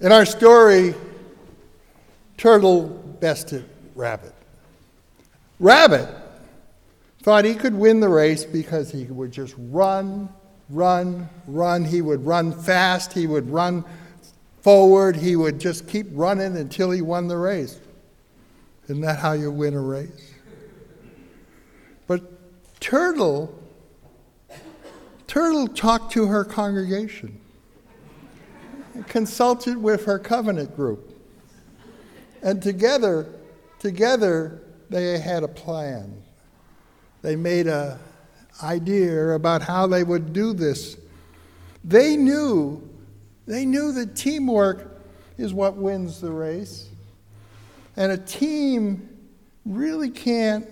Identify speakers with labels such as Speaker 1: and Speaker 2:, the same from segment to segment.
Speaker 1: In our story, Turtle bested Rabbit. Rabbit thought he could win the race because he would just run, run, run. He would run fast, he would run forward, he would just keep running until he won the race. Isn't that how you win a race? But Turtle, Turtle talked to her congregation, consulted with her covenant group, and together, together they had a plan. They made a idea about how they would do this. They knew, they knew that teamwork is what wins the race. And a team really can't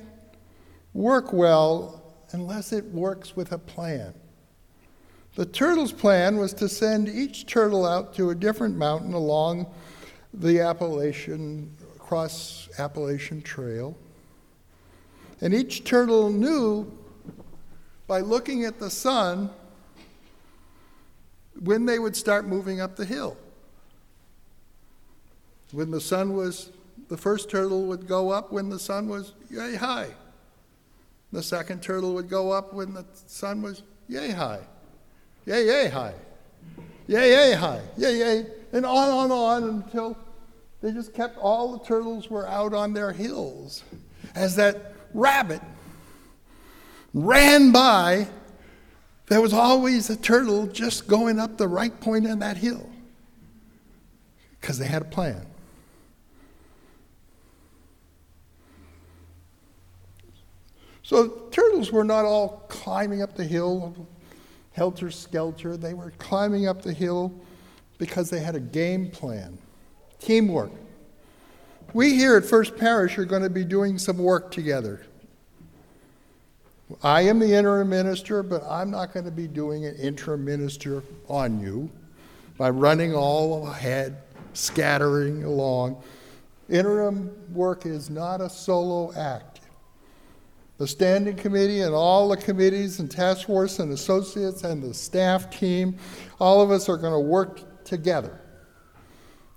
Speaker 1: work well unless it works with a plan. The turtle's plan was to send each turtle out to a different mountain along the Appalachian, across Appalachian Trail. And each turtle knew by looking at the sun when they would start moving up the hill. When the sun was, the first turtle would go up when the sun was yay high. The second turtle would go up when the sun was yay high. Yay, yay hi. Yay, yay hi. Yay, yay. And on, on, on until they just kept all the turtles were out on their hills as that rabbit ran by, there was always a turtle just going up the right point on that hill because they had a plan. So turtles were not all climbing up the hill helter skelter. They were climbing up the hill because they had a game plan, teamwork. We here at First Parish are going to be doing some work together. I am the interim minister, but I'm not going to be doing an interim minister on you by running all ahead, scattering along. Interim work is not a solo act. The standing committee and all the committees and task force and associates and the staff team, all of us are going to work together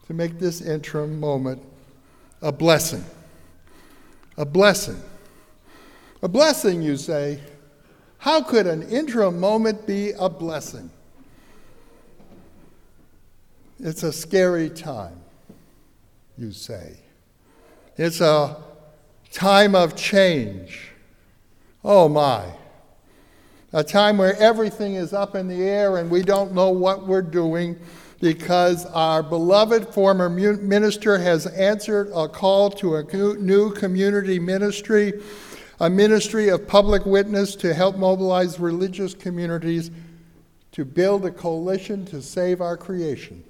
Speaker 1: to make this interim moment a blessing. A blessing. A blessing, you say. How could an interim moment be a blessing? It's a scary time, you say. It's a time of change. Oh my. A time where everything is up in the air and we don't know what we're doing because our beloved former minister has answered a call to a new community ministry, a ministry of public witness to help mobilize religious communities to build a coalition to save our creation.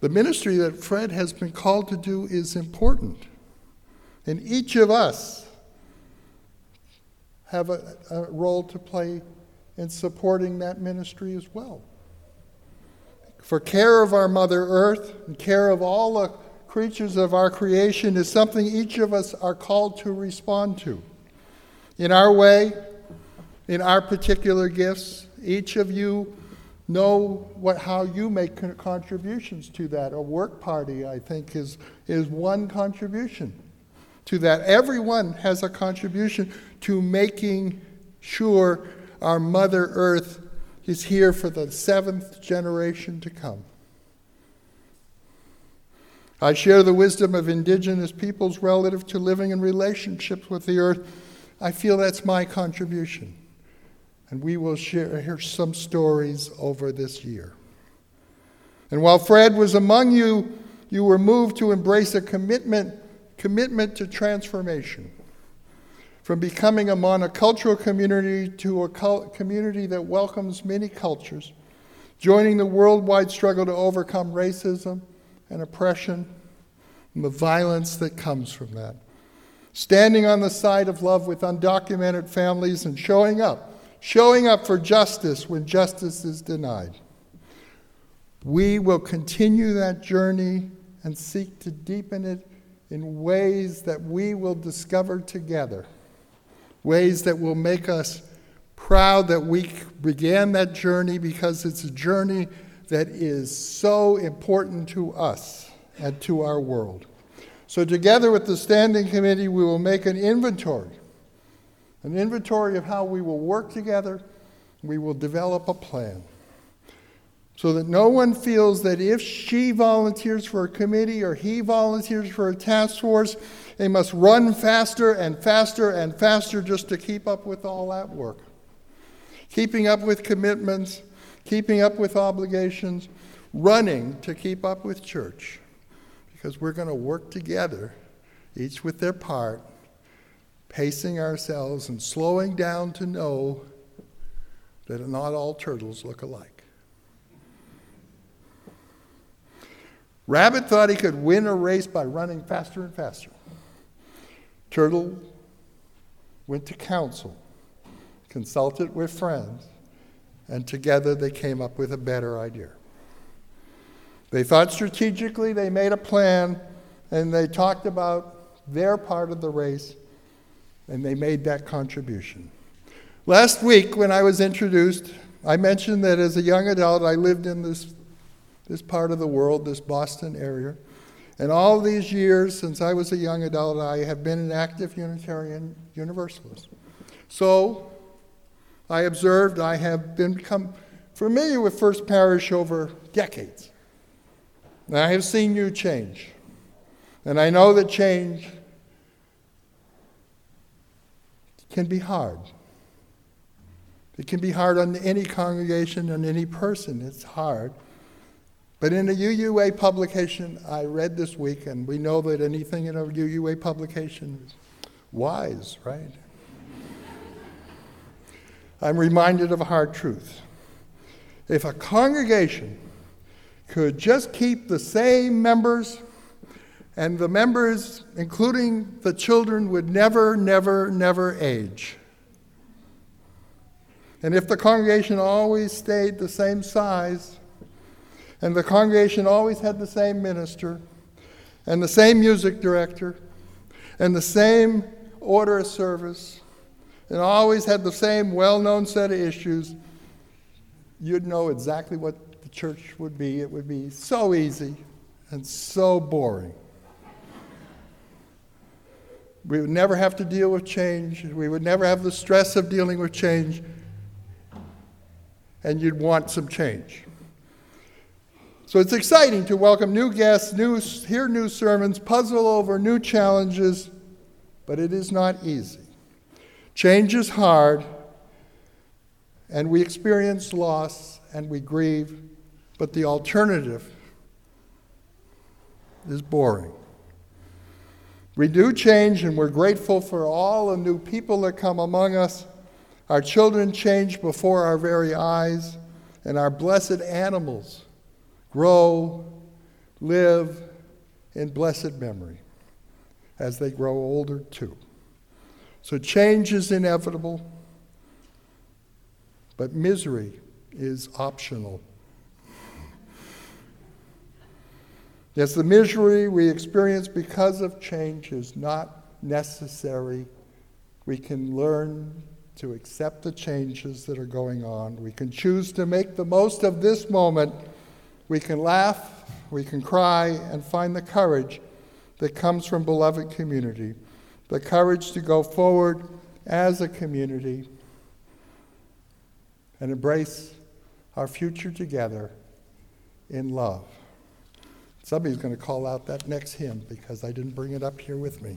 Speaker 1: The ministry that Fred has been called to do is important. And each of us have a, a role to play in supporting that ministry as well. For care of our Mother Earth and care of all the creatures of our creation is something each of us are called to respond to. In our way, in our particular gifts, each of you know what, how you make contributions to that. A work party, I think, is, is one contribution to that. Everyone has a contribution to making sure our Mother Earth is here for the seventh generation to come. I share the wisdom of indigenous peoples relative to living in relationships with the earth. I feel that's my contribution. And we will share some stories over this year. And while Fred was among you, you were moved to embrace a commitment, commitment to transformation from becoming a monocultural community to a community that welcomes many cultures, joining the worldwide struggle to overcome racism and oppression and the violence that comes from that. Standing on the side of love with undocumented families and showing up, showing up for justice when justice is denied. We will continue that journey and seek to deepen it in ways that we will discover together ways that will make us proud that we began that journey because it's a journey that is so important to us and to our world. So, together with the Standing Committee, we will make an inventory an inventory of how we will work together. We will develop a plan so that no one feels that if she volunteers for a committee or he volunteers for a task force, they must run faster and faster and faster just to keep up with all that work. Keeping up with commitments, keeping up with obligations, running to keep up with church. Because we're going to work together, each with their part, pacing ourselves and slowing down to know that not all turtles look alike. Rabbit thought he could win a race by running faster and faster. Turtle went to council, consulted with friends, and together they came up with a better idea. They thought strategically, they made a plan, and they talked about their part of the race and they made that contribution. Last week, when I was introduced, I mentioned that as a young adult, I lived in this, this part of the world, this Boston area. And all these years since I was a young adult, I have been an active Unitarian Universalist. So I observed I have become familiar with First Parish over decades. And I have seen you change. And I know that change can be hard. It can be hard on any congregation, on any person. It's hard. But in a UUA publication I read this week, and we know that anything in a UUA publication is wise, right? I'm reminded of a hard truth. If a congregation could just keep the same members and the members, including the children, would never, never, never age. And if the congregation always stayed the same size, and the congregation always had the same minister, and the same music director, and the same order of service, and always had the same well known set of issues, you'd know exactly what the church would be. It would be so easy and so boring. We would never have to deal with change. We would never have the stress of dealing with change. And you'd want some change. So it's exciting to welcome new guests, new, hear new sermons, puzzle over new challenges, but it is not easy. Change is hard, and we experience loss and we grieve, but the alternative is boring. We do change, and we're grateful for all the new people that come among us. Our children change before our very eyes, and our blessed animals grow, live in blessed memory as they grow older too. So change is inevitable, but misery is optional. Yes, the misery we experience because of change is not necessary. We can learn to accept the changes that are going on. We can choose to make the most of this moment. We can laugh, we can cry, and find the courage that comes from beloved community, the courage to go forward as a community and embrace our future together in love. Somebody's going to call out that next hymn because I didn't bring it up here with me.